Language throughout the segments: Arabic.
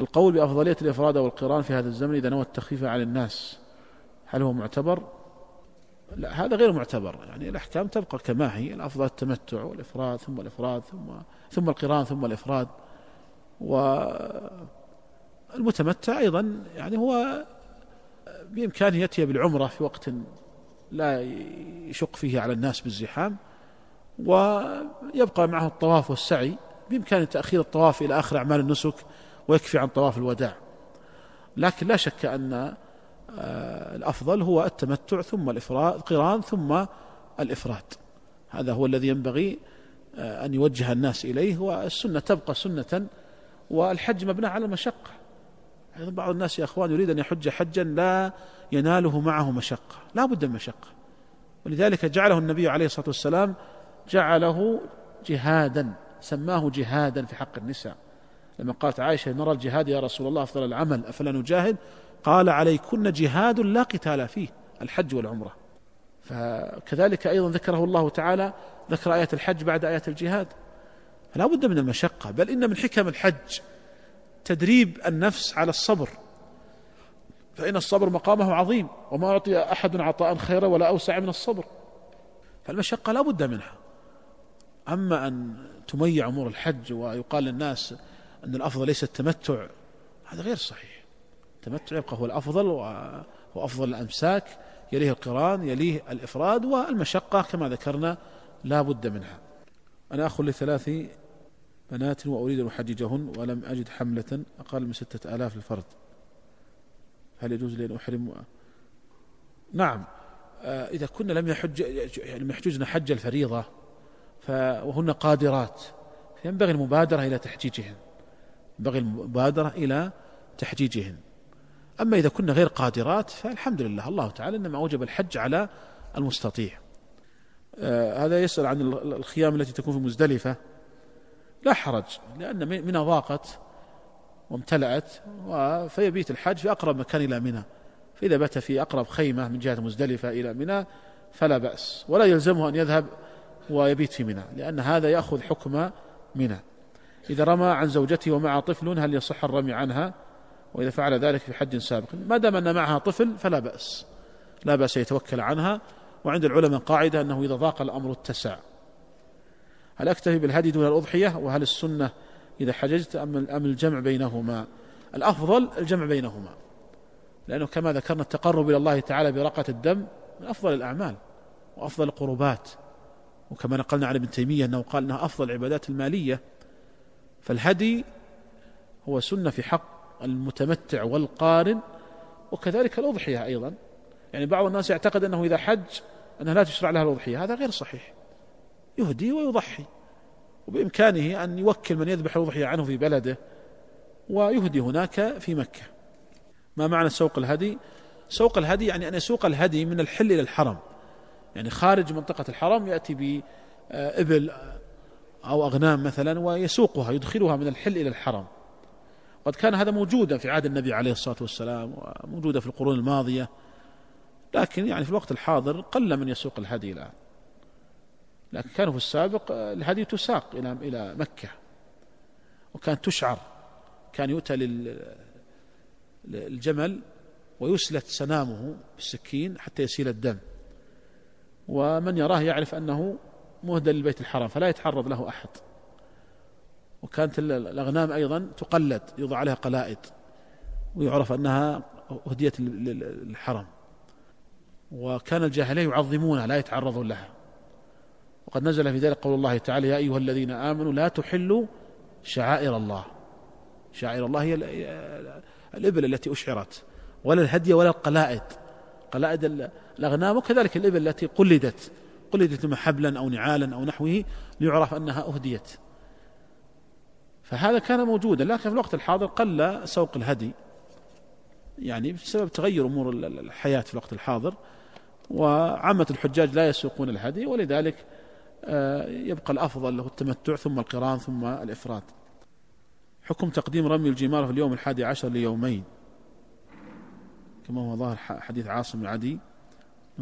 القول بأفضلية الإفراد أو القران في هذا الزمن إذا نوى التخفيف على الناس. هل هو معتبر؟ لا هذا غير معتبر. يعني الأحكام تبقى كما هي الأفضل التمتع والإفراد ثم الإفراد ثم ثم القران ثم الإفراد. والمتمتع أيضا يعني هو بإمكانه يأتي بالعمرة في وقت لا يشق فيه على الناس بالزحام ويبقى معه الطواف والسعي. بإمكانه تأخير الطواف إلى آخر أعمال النسك ويكفي عن طواف الوداع. لكن لا شك أن آه، الأفضل هو التمتع ثم الإفراد القران ثم الإفراد. هذا هو الذي ينبغي آه، أن يوجه الناس إليه والسنة تبقى سنة والحج مبنى على المشقة. بعض الناس يا أخوان يريد أن يحج حجا لا يناله معه مشقة لا بد من مشقة. ولذلك جعله النبي عليه الصلاة والسلام جعله جهادا سماه جهادا في حق النساء. لما قالت عائشة نرى الجهاد يا رسول الله أفضل العمل أفلا نجاهد؟ قال عليكن جهاد لا قتال فيه الحج والعمرة. فكذلك أيضا ذكره الله تعالى ذكر آية الحج بعد آية الجهاد. فلا بد من المشقة بل إن من حكم الحج تدريب النفس على الصبر. فإن الصبر مقامه عظيم وما أعطي أحد عطاء خيرا ولا أوسع من الصبر. فالمشقة لا بد منها. أما أن تميع أمور الحج ويقال للناس أن الأفضل ليس التمتع. هذا غير صحيح. التمتع يبقى هو الأفضل وأفضل الأمساك. يليه القرآن يليه الإفراد والمشقة كما ذكرنا لا بد منها. أنا أخ لثلاث بنات وأريد أن أحججهن ولم أجد حملة أقل من ستة آلاف الفرد هل يجوز لي أن أحرم؟ نعم. آه، إذا كنا لم يحج يعني لم يحجزن حج الفريضة وهن قادرات فينبغي المبادرة إلى تحجيجهن. ينبغي المبادرة إلى تحجيجهن. أما إذا كنا غير قادرات فالحمد لله الله تعالى إنما أوجب الحج على المستطيع. آه هذا يسأل عن الخيام التي تكون في مزدلفة لا حرج لأن منى ضاقت وامتلأت فيبيت الحج في أقرب مكان إلى منى. فإذا بات في أقرب خيمة من جهة مزدلفة إلى منى فلا بأس. ولا يلزمه أن يذهب ويبيت في منى لأن هذا يأخذ حكم منى. إذا رمى عن زوجته ومع طفل هل يصح الرمي عنها؟ وإذا فعل ذلك في حج سابق. ما دام أن معها طفل فلا بأس. لا بأس يتوكل عنها. وعند العلماء قاعدة أنه إذا ضاق الأمر اتسع. هل أكتفي بالهدي دون الأضحية؟ وهل السنة إذا حججت أم الجمع بينهما؟ الأفضل الجمع بينهما. لأنه كما ذكرنا التقرب إلى الله تعالى برقة الدم من أفضل الأعمال وأفضل القربات. وكما نقلنا عن ابن تيمية أنه قال أنها أفضل العبادات المالية. فالهدي هو سنة في حق المتمتع والقارن وكذلك الأضحية أيضا. يعني بعض الناس يعتقد أنه إذا حج أنها لا تشرع لها الأضحية هذا غير صحيح. يهدي ويضحي وبإمكانه أن يوكل من يذبح الأضحية عنه في بلده ويهدي هناك في مكة. ما معنى سوق الهدي؟ سوق الهدي يعني أن يسوق الهدي من الحل إلى الحرم. يعني خارج منطقة الحرم يأتي بإبل أو أغنام مثلا ويسوقها يدخلها من الحل إلى الحرم. قد كان هذا موجودا في عهد النبي عليه الصلاة والسلام وموجودة في القرون الماضية. لكن يعني في الوقت الحاضر قل من يسوق الهدي الآن. لكن كانوا في السابق الهدي تساق إلى إلى مكة. وكانت تشعر كان يؤتى للجمل ويسلت سنامه بالسكين حتى يسيل الدم. ومن يراه يعرف أنه مهدى للبيت الحرام فلا يتعرض له أحد. وكانت الأغنام أيضا تقلد يوضع عليها قلائد ويعرف أنها هدية للحرم وكان الجاهلية يعظمونها لا يتعرضون لها. وقد نزل في ذلك قول الله تعالى يا أيها الذين آمنوا لا تحلوا شعائر الله. شعائر الله هي الإبل التي أشعرت ولا الهدي ولا القلائد. قلائد الأغنام وكذلك الإبل التي قلدت. قلدت إما حبلا أو نعالا أو نحوه ليعرف أنها أهديت. فهذا كان موجودا لكن في الوقت الحاضر قل سوق الهدي يعني بسبب تغير أمور الحياة في الوقت الحاضر وعامة الحجاج لا يسوقون الهدي ولذلك آه، يبقى الأفضل له التمتع ثم القران ثم الإفراد. حكم تقديم رمي الجمار في اليوم الحادي عشر ليومين. كما هو ظاهر حديث عاصم العدي.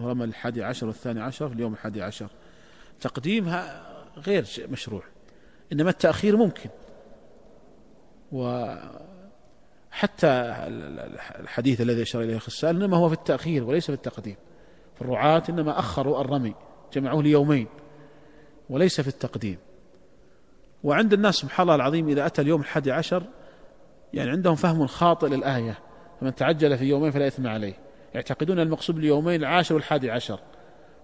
رمى الحادي عشر والثاني عشر في اليوم الحادي عشر. تقديمها غير مشروع إنما التأخير ممكن. حتى الحديث الذي أشار إليه السائل إنما هو في التأخير وليس في التقديم. فالرعاة إنما أخروا الرمي جمعوه ليومين وليس في التقديم. وعند الناس سبحان الله العظيم إذا أتى اليوم الحادي عشر يعني عندهم فهم خاطئ للآية فمن تعجل في يومين فلا إثم عليه. يعتقدون المقصود باليومين العاشر والحادي عشر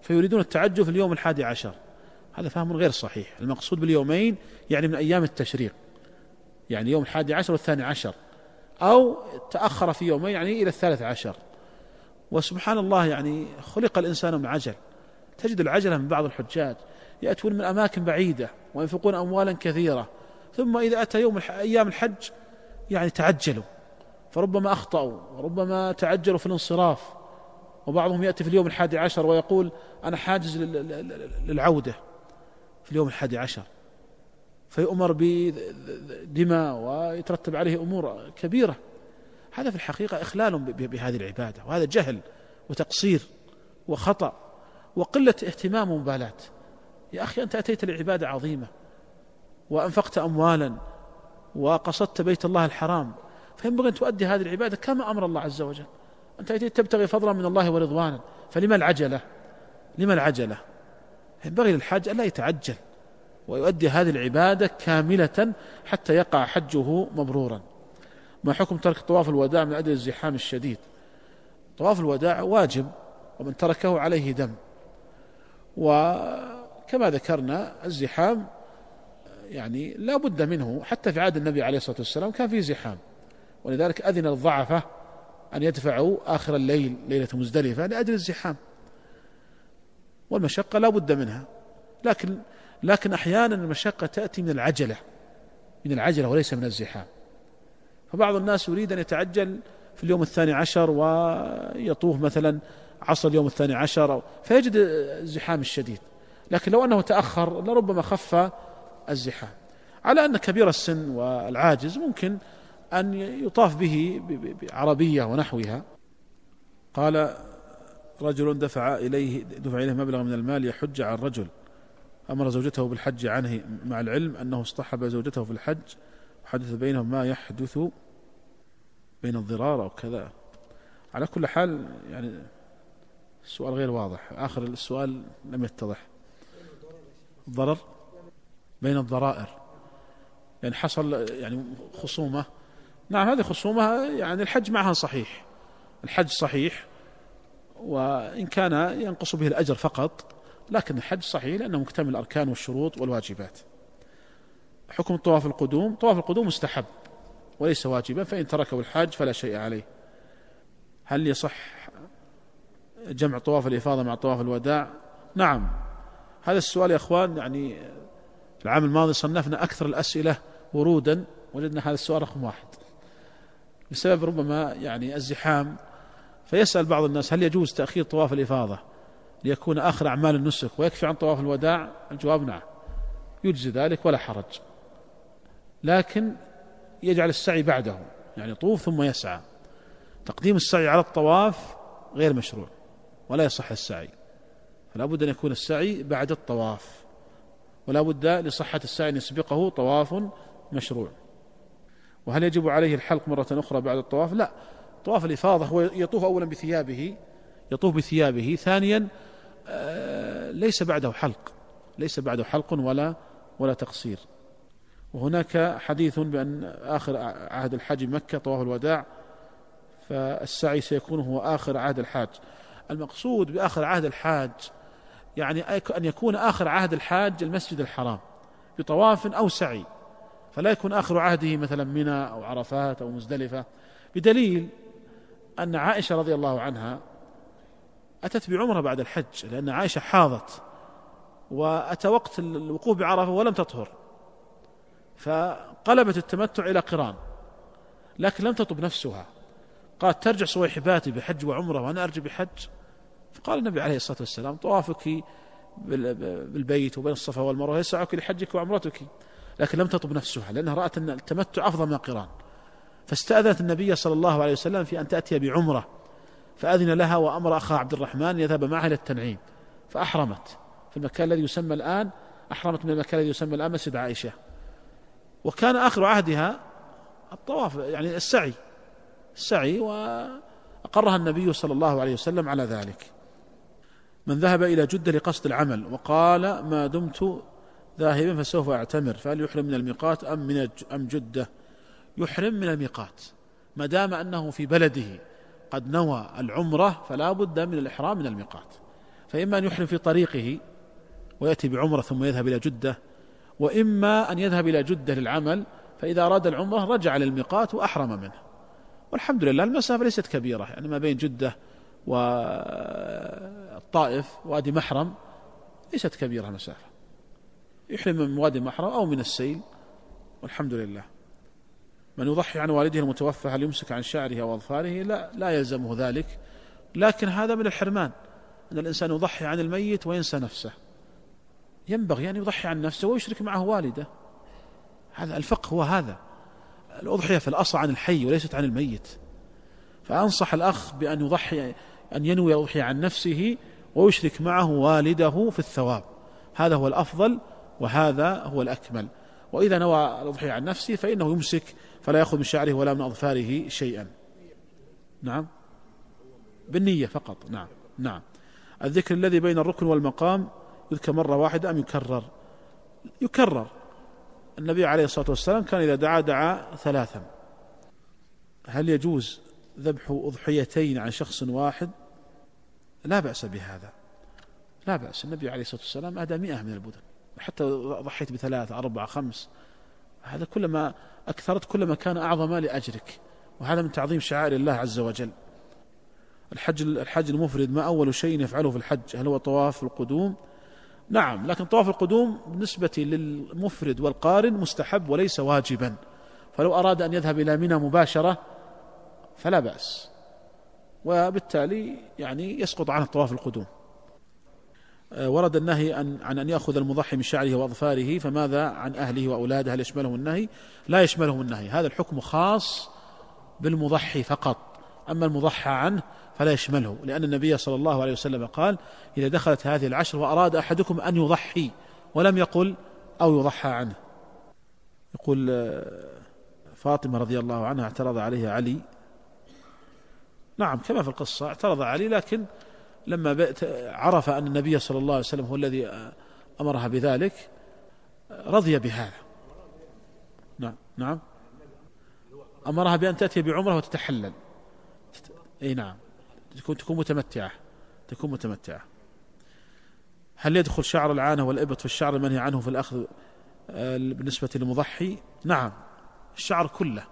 فيريدون التعجل في اليوم الحادي عشر. هذا فهم غير صحيح. المقصود باليومين يعني من أيام التشريق يعني يوم الحادي عشر والثاني عشر أو تأخر في يومين يعني إلى الثالث عشر. وسبحان الله يعني خلق الإنسان من عجل. تجد العجلة من بعض الحجاج يأتون من أماكن بعيدة وينفقون أموالا كثيرة ثم إذا أتى يوم أيام الحج يعني تعجلوا. فربما أخطأوا وربما تعجلوا في الانصراف. وبعضهم يأتي في اليوم الحادي عشر ويقول أنا حاجز للعودة في اليوم الحادي عشر. فيؤمر بدماء ويترتب عليه أمور كبيرة. هذا في الحقيقة إخلال بهذه العبادة وهذا جهل وتقصير وخطأ وقلة اهتمام ومبالاة. يا أخي أنت أتيت لعبادة عظيمة وأنفقت أموالا وقصدت بيت الله الحرام فينبغي أن تؤدي هذه العبادة كما أمر الله عز وجل. أنت تبتغي فضلا من الله ورضوانا فلما العجلة؟ لما العجلة؟ ينبغي للحاج ألا يتعجل ويؤدي هذه العبادة كاملة حتى يقع حجه مبرورا. ما حكم ترك طواف الوداع من أجل الزحام الشديد؟ طواف الوداع واجب ومن تركه عليه دم. وكما ذكرنا الزحام يعني لا بد منه حتى في عهد النبي عليه الصلاة والسلام كان فيه زحام. ولذلك أذن الضعفة أن يدفعوا آخر الليل ليلة مزدلفة لأجل الزحام. والمشقة لا بد منها. لكن لكن أحيانا المشقة تأتي من العجلة من العجلة وليس من الزحام. فبعض الناس يريد أن يتعجل في اليوم الثاني عشر ويطوف مثلا عصر اليوم الثاني عشر فيجد الزحام الشديد. لكن لو أنه تأخر لربما خف الزحام. على أن كبير السن والعاجز ممكن أن يطاف به بعربية ونحوها. قال رجل دفع إليه دفع إليه مبلغ من المال يحج عن رجل. أمر زوجته بالحج عنه مع العلم أنه اصطحب زوجته في الحج. وحدث بينهم ما يحدث بين الضرار أو كذا. على كل حال يعني السؤال غير واضح. آخر السؤال لم يتضح. ضرر بين الضرائر. يعني حصل يعني خصومة نعم هذه خصومة يعني الحج معها صحيح. الحج صحيح وإن كان ينقص به الأجر فقط لكن الحج صحيح لأنه مكتمل الأركان والشروط والواجبات. حكم طواف القدوم طواف القدوم مستحب وليس واجبا فإن تركه الحاج فلا شيء عليه. هل يصح جمع طواف الإفاضة مع طواف الوداع؟ نعم. هذا السؤال يا أخوان يعني العام الماضي صنفنا أكثر الأسئلة ورودا وجدنا هذا السؤال رقم واحد. بسبب ربما يعني الزحام فيسأل بعض الناس هل يجوز تأخير طواف الإفاضة ليكون آخر أعمال النسك ويكفي عن طواف الوداع؟ الجواب نعم يجزي ذلك ولا حرج. لكن يجعل السعي بعده يعني طوف ثم يسعى. تقديم السعي على الطواف غير مشروع ولا يصح السعي. فلا بد أن يكون السعي بعد الطواف ولا بد لصحة السعي أن يسبقه طواف مشروع. وهل يجب عليه الحلق مرة أخرى بعد الطواف؟ لا. طواف الإفاضة هو يطوف أولا بثيابه يطوف بثيابه. ثانيا آه، ليس بعده حلق ليس بعده حلق ولا ولا تقصير. وهناك حديث بأن آخر عهد الحج مكة طواف الوداع فالسعي سيكون هو آخر عهد الحاج. المقصود بآخر عهد الحاج يعني أن يكون آخر عهد الحاج المسجد الحرام بطواف أو سعي. فلا يكون آخر عهده مثلا منى أو عرفات أو مزدلفة. بدليل أن عائشة رضي الله عنها أتت بعمرة بعد الحج لأن عائشة حاضت وأتى وقت الوقوف بعرفة ولم تطهر. فقلبت التمتع إلى قران لكن لم تطب نفسها. قالت ترجع صويحباتي بحج وعمرة وأنا أرجع بحج. فقال النبي عليه الصلاة والسلام طوافك بالبيت وبين الصفا والمروة يسعك لحجك وعمرتك. لكن لم تطب نفسها لأنها رأت أن التمتع أفضل من القران. فاستأذنت النبي صلى الله عليه وسلم في أن تأتي بعمرة فأذن لها وأمر أخا عبد الرحمن يذهب معها إلى التنعيم فأحرمت. في المكان الذي يسمى الآن أحرمت من المكان الذي يسمى الآن مسجد عائشة. وكان آخر عهدها الطواف يعني السعي السعي وأقرها النبي صلى الله عليه وسلم على ذلك. من ذهب إلى جدة لقصد العمل وقال ما دمت ذاهبا فسوف أعتمر فهل يحرم من الميقات أم من أم جدة؟ يحرم من الميقات ما دام أنه في بلده قد نوى العمرة فلا بد من الإحرام من الميقات. فإما أن يحرم في طريقه ويأتي بعمرة ثم يذهب إلى جدة وإما أن يذهب إلى جدة للعمل فإذا أراد العمرة رجع للميقات وأحرم منه. والحمد لله المسافة ليست كبيرة يعني ما بين جدة والطائف وأدي محرم ليست كبيرة المسافة. يحرم من وادي محرم أو من السيل والحمد لله. من يضحي عن والده المتوفى هل يمسك عن شعره أو أظفاره؟ لا لا يلزمه ذلك. لكن هذا من الحرمان أن الإنسان يضحي عن الميت وينسى نفسه. ينبغي أن يضحي عن نفسه ويشرك معه والده. هذا الفقه هو هذا. الأضحية في الأصل عن الحي وليست عن الميت. فأنصح الأخ بأن يضحي أن ينوي الأضحية عن نفسه ويشرك معه والده في الثواب. هذا هو الأفضل. وهذا هو الأكمل. وإذا نوى الأضحية عن نفسه فإنه يمسك فلا يأخذ من شعره ولا من أظفاره شيئا. نعم؟ بالنية فقط. نعم. نعم. الذكر الذي بين الركن والمقام يذكر مرة واحدة أم يكرر؟ يكرر. النبي عليه الصلاة والسلام كان إذا دعا دعا ثلاثا. هل يجوز ذبح أضحيتين عن شخص واحد؟ لا بأس بهذا. لا بأس. النبي عليه الصلاة والسلام أهدى مئة من البدن. حتى ضحيت بثلاثة أربعة خمس. هذا كلما أكثرت كلما كان أعظم لأجرك. وهذا من تعظيم شعائر الله عز وجل. الحج الحج المفرد ما أول شيء يفعله في الحج؟ هل هو طواف القدوم؟ نعم لكن طواف القدوم بالنسبة للمفرد والقارن مستحب وليس واجبا. فلو أراد أن يذهب إلى منى مباشرة فلا بأس. وبالتالي يعني يسقط عنه طواف القدوم. ورد النهي عن عن أن يأخذ المضحي من شعره وأظفاره فماذا عن أهله وأولاده؟ هل يشملهم النهي؟ لا يشملهم النهي، هذا الحكم خاص بالمضحي فقط، أما المضحى عنه فلا يشمله لأن النبي صلى الله عليه وسلم قال إذا دخلت هذه العشر وأراد أحدكم أن يضحي ولم يقل أو يضحى عنه. يقول آه، فاطمة رضي الله عنها اعترض عليها علي. نعم كما في القصة اعترض علي لكن لما عرف أن النبي صلى الله عليه وسلم هو الذي آه، أمرها بذلك رضي بهذا نعم نعم. أمرها بأن تأتي بعمرة وتتحلل. أي نعم. تكون تكون متمتعة. تكون متمتعة. هل يدخل شعر العانة والإبط في الشعر المنهي عنه في الأخذ آه، بالنسبة للمضحي نعم. الشعر كله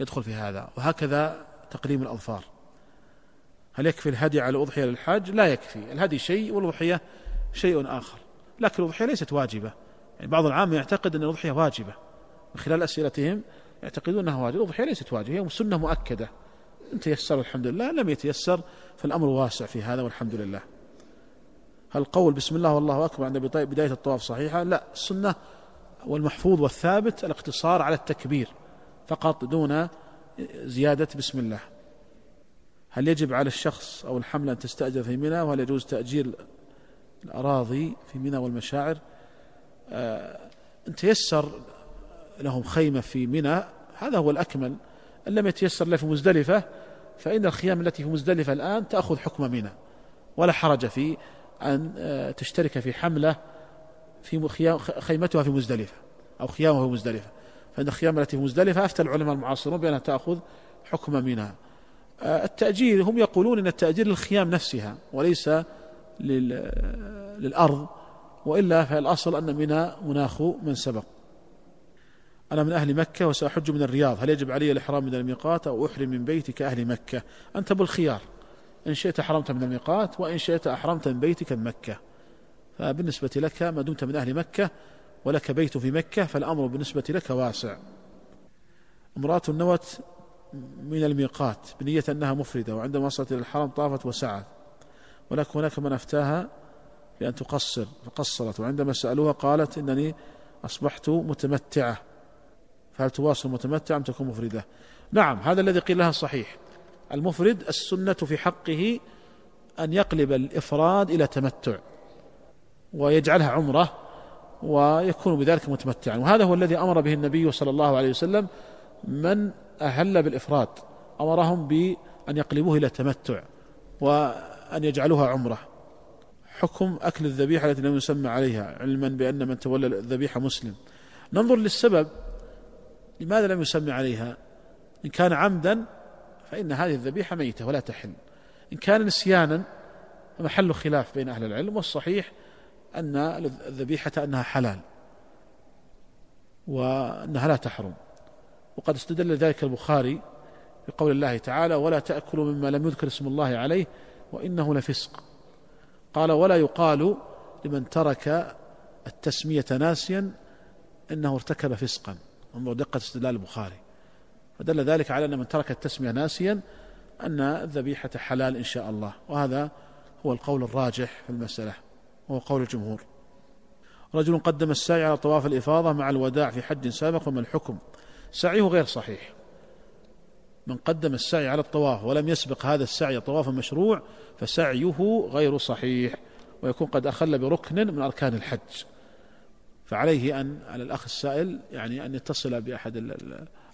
يدخل في هذا وهكذا تقليم الأظفار. هل يكفي الهدي على الأضحية للحاج؟ لا يكفي الهدي شيء والأضحية شيء آخر لكن الأضحية ليست واجبة. يعني بعض العامة يعتقد أن الأضحية واجبة من خلال أسئلتهم يعتقدون أنها واجبة. الأضحية ليست واجبة هي سنة مؤكدة. إن تيسر الحمد لله لم يتيسر فالأمر واسع في هذا والحمد لله. هل القول بسم الله والله أكبر عند بداية الطواف صحيحة؟ لا السنة والمحفوظ والثابت الاقتصار على التكبير فقط دون زيادة بسم الله. هل يجب على الشخص أو الحملة أن تستأجر في منى وهل يجوز تأجير الأراضي في منى والمشاعر؟ آه أن تيسر لهم خيمة في منى هذا هو الأكمل. إن لم يتيسر له في مزدلفة فإن الخيام التي في مزدلفة الآن تأخذ حكم منى. ولا حرج في أن آه، تشترك في حملة في خيمتها في مزدلفة أو خيامها في مزدلفة. فإن الخيام التي في مزدلفة أفتى العلماء المعاصرون بأنها تأخذ حكم آه، التأجير هم يقولون أن التأجير للخيام نفسها وليس للأرض وإلا فالأصل أن منى مناخ من سبق. أنا من أهل مكة وسأحج من الرياض هل يجب علي الإحرام من الميقات أو أحرم من بيتي كأهل مكة؟ أنت بالخيار إن شئت أحرمت من الميقات وإن شئت أحرمت من بيتك من مكة. فبالنسبة لك ما دمت من أهل مكة ولك بيت في مكة فالأمر بالنسبة لك واسع. امرأة نوت من الميقات بنية أنها مفردة وعندما وصلت إلى الحرم طافت وسعت. ولكن هناك من أفتاها بأن تقصر فقصرت وعندما سألوها قالت إنني أصبحت متمتعة. فهل تواصل متمتع أم تكون مفردة؟ نعم هذا الذي قيل لها صحيح. المفرد السنة في حقه أن يقلب الإفراد إلى تمتع ويجعلها عمرة ويكون بذلك متمتعا. وهذا هو الذي أمر به النبي صلى الله عليه وسلم من أهل بالإفراد أمرهم بأن يقلبوه إلى تمتع وأن يجعلوها عمرة. حكم أكل الذبيحة التي لم يسمى عليها علما بأن من تولى الذبيحة مسلم. ننظر للسبب لماذا لم يسمى عليها. إن كان عمدا فإن هذه الذبيحة ميتة ولا تحل. إن كان نسيانا فمحل خلاف بين أهل العلم والصحيح أن الذبيحة أنها حلال وأنها لا تحرم. وقد استدل ذلك البخاري بقول الله تعالى ولا تأكلوا مما لم يذكر اسم الله عليه وإنه لفسق. قال ولا يقال لمن ترك التسمية ناسيا إنه ارتكب فسقا. انظر دقة استدلال البخاري. فدل ذلك على أن من ترك التسمية ناسيا أن الذبيحة حلال إن شاء الله. وهذا هو القول الراجح في المسألة وهو قول الجمهور. رجل قدم السعي على طواف الإفاضة مع الوداع في حج سابق وما الحكم؟ سعيه غير صحيح. من قدم السعي على الطواف ولم يسبق هذا السعي طوافا مشروع فسعيه غير صحيح ويكون قد أخل بركن من أركان الحج. فعليه أن على الأخ السائل يعني أن يتصل بأحد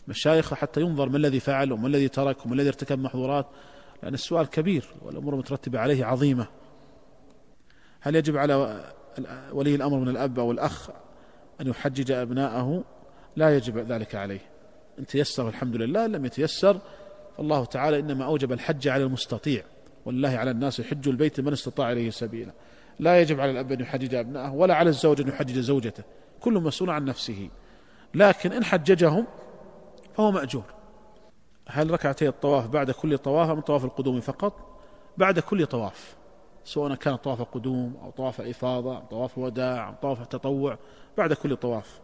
المشايخ حتى ينظر ما الذي فعل وما الذي ترك وما الذي ارتكب محظورات لأن السؤال كبير والأمور المترتبة عليه عظيمة. هل يجب على ولي الأمر من الأب أو الأخ أن يحجج أبناءه؟ لا يجب ذلك عليه. إن تيسر الحمد لله لم يتيسر فالله تعالى إنما أوجب الحج على المستطيع. والله على الناس يحج البيت من استطاع إليه سبيلا. لا يجب على الأب أن يحجج أبنائه ولا على الزوج أن يحجج زوجته. كل مسؤول عن نفسه. لكن إن حججهم فهو مأجور. هل ركعتي الطواف بعد كل طواف أم طواف القدوم فقط؟ بعد كل طواف. سواء كان طواف قدوم أو طواف إفاضة أو طواف وداع أو طواف تطوع بعد كل طواف.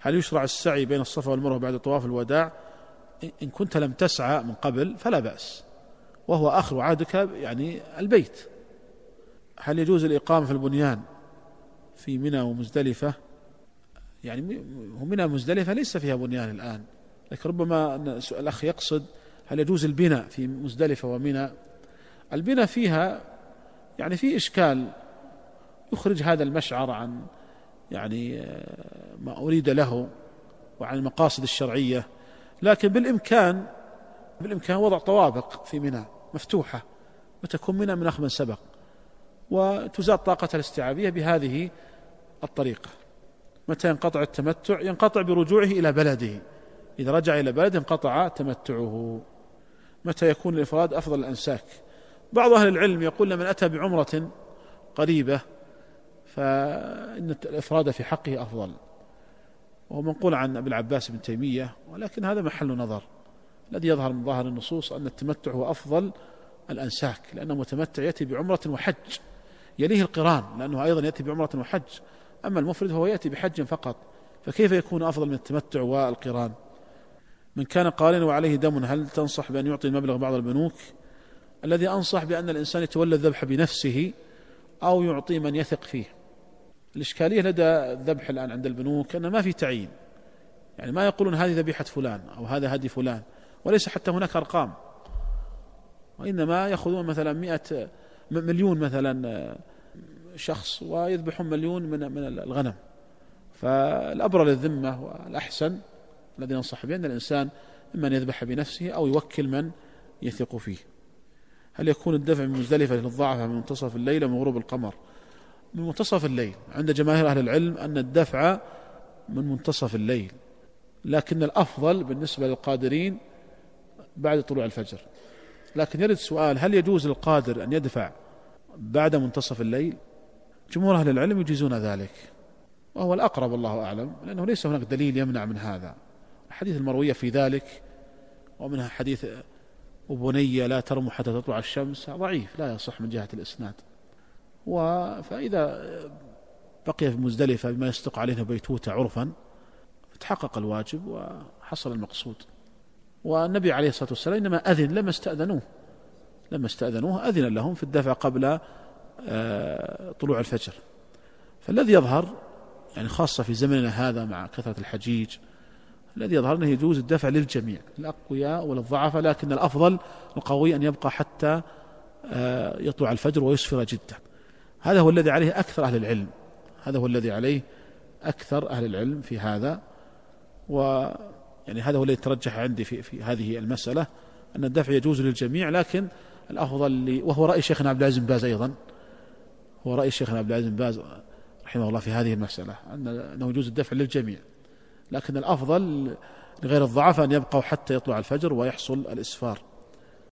هل يشرع السعي بين الصفا والمروة بعد طواف الوداع؟ إن كنت لم تسعى من قبل فلا بأس. وهو آخر عهدك يعني البيت. هل يجوز الإقامة في البنيان في منى ومزدلفة؟ يعني منى ومزدلفة ليس فيها بنيان الآن. لكن ربما الأخ يقصد هل يجوز البناء في مزدلفة ومنى. البناء فيها يعني في إشكال يخرج هذا المشعر عن يعني آه، ما أريد له وعن المقاصد الشرعية لكن بالإمكان بالإمكان وضع طوابق في منى مفتوحة وتكون منى من أخ من سبق وتزاد طاقتها الاستيعابية بهذه الطريقة. متى ينقطع التمتع؟ ينقطع برجوعه إلى بلده. إذا رجع إلى بلده انقطع تمتعه. متى يكون الإفراد أفضل الأنساك؟ بعض أهل العلم يقول من أتى بعمرة قريبة فإن الإفراد في حقه أفضل. وهو منقول عن أبي العباس بن تيمية ولكن هذا محل نظر. الذي يظهر من ظاهر النصوص أن التمتع هو أفضل الأنساك لأنه متمتع يأتي بعمرة وحج. يليه القران لأنه أيضا يأتي بعمرة وحج. أما المفرد فهو يأتي بحج فقط. فكيف يكون أفضل من التمتع والقران؟ من كان قارنا وعليه دم هل تنصح بأن يعطي المبلغ بعض البنوك؟ الذي أنصح بأن الإنسان يتولى الذبح بنفسه أو يعطي من يثق فيه. الإشكالية لدى الذبح الآن عند البنوك أن ما في تعيين. يعني ما يقولون هذه ذبيحة فلان أو هذا هدي فلان وليس حتى هناك أرقام. وإنما يأخذون مثلا مئة مليون مثلا شخص ويذبحون مليون من من الغنم. فالأبرى للذمة والأحسن الذي ننصح به أن الإنسان إما أن يذبح بنفسه أو يوكل من يثق فيه. هل يكون الدفع من مزدلفة للضعفة من منتصف الليل من غروب القمر؟ من منتصف الليل. عند جماهير أهل العلم أن الدفع من منتصف الليل. لكن الأفضل بالنسبة للقادرين بعد طلوع الفجر. لكن يرد سؤال هل يجوز للقادر أن يدفع بعد منتصف الليل؟ جمهور أهل العلم يجيزون ذلك. وهو الأقرب الله أعلم لأنه ليس هناك دليل يمنع من هذا. الحديث المروية في ذلك ومنها حديث وبني لا ترموا حتى تطلع الشمس ضعيف لا يصح من جهة الإسناد. فإذا بقي في مزدلفة بما يصدق عليه بيتوتة عرفا تحقق الواجب وحصل المقصود. والنبي عليه الصلاة والسلام إنما أذن لما استأذنوه لما استأذنوه أذن لهم في الدفع قبل آه، طلوع الفجر. فالذي يظهر يعني خاصة في زمننا هذا مع كثرة الحجيج الذي يظهر أنه يجوز الدفع للجميع للأقوياء وللضعفاء لكن الأفضل القوي أن يبقى حتى آه، يطلع الفجر ويسفر جدا. هذا هو الذي عليه أكثر أهل العلم. هذا هو الذي عليه أكثر أهل العلم في هذا. و يعني هذا هو الذي ترجح عندي في في هذه المسألة أن الدفع يجوز للجميع لكن الأفضل لي وهو رأي شيخنا عبد العزيز بن باز أيضا. هو رأي شيخنا عبد العزيز بن باز رحمه الله في هذه المسألة أنه يجوز الدفع للجميع. لكن الأفضل لغير الضعف أن يبقوا حتى يطلع الفجر ويحصل الإسفار.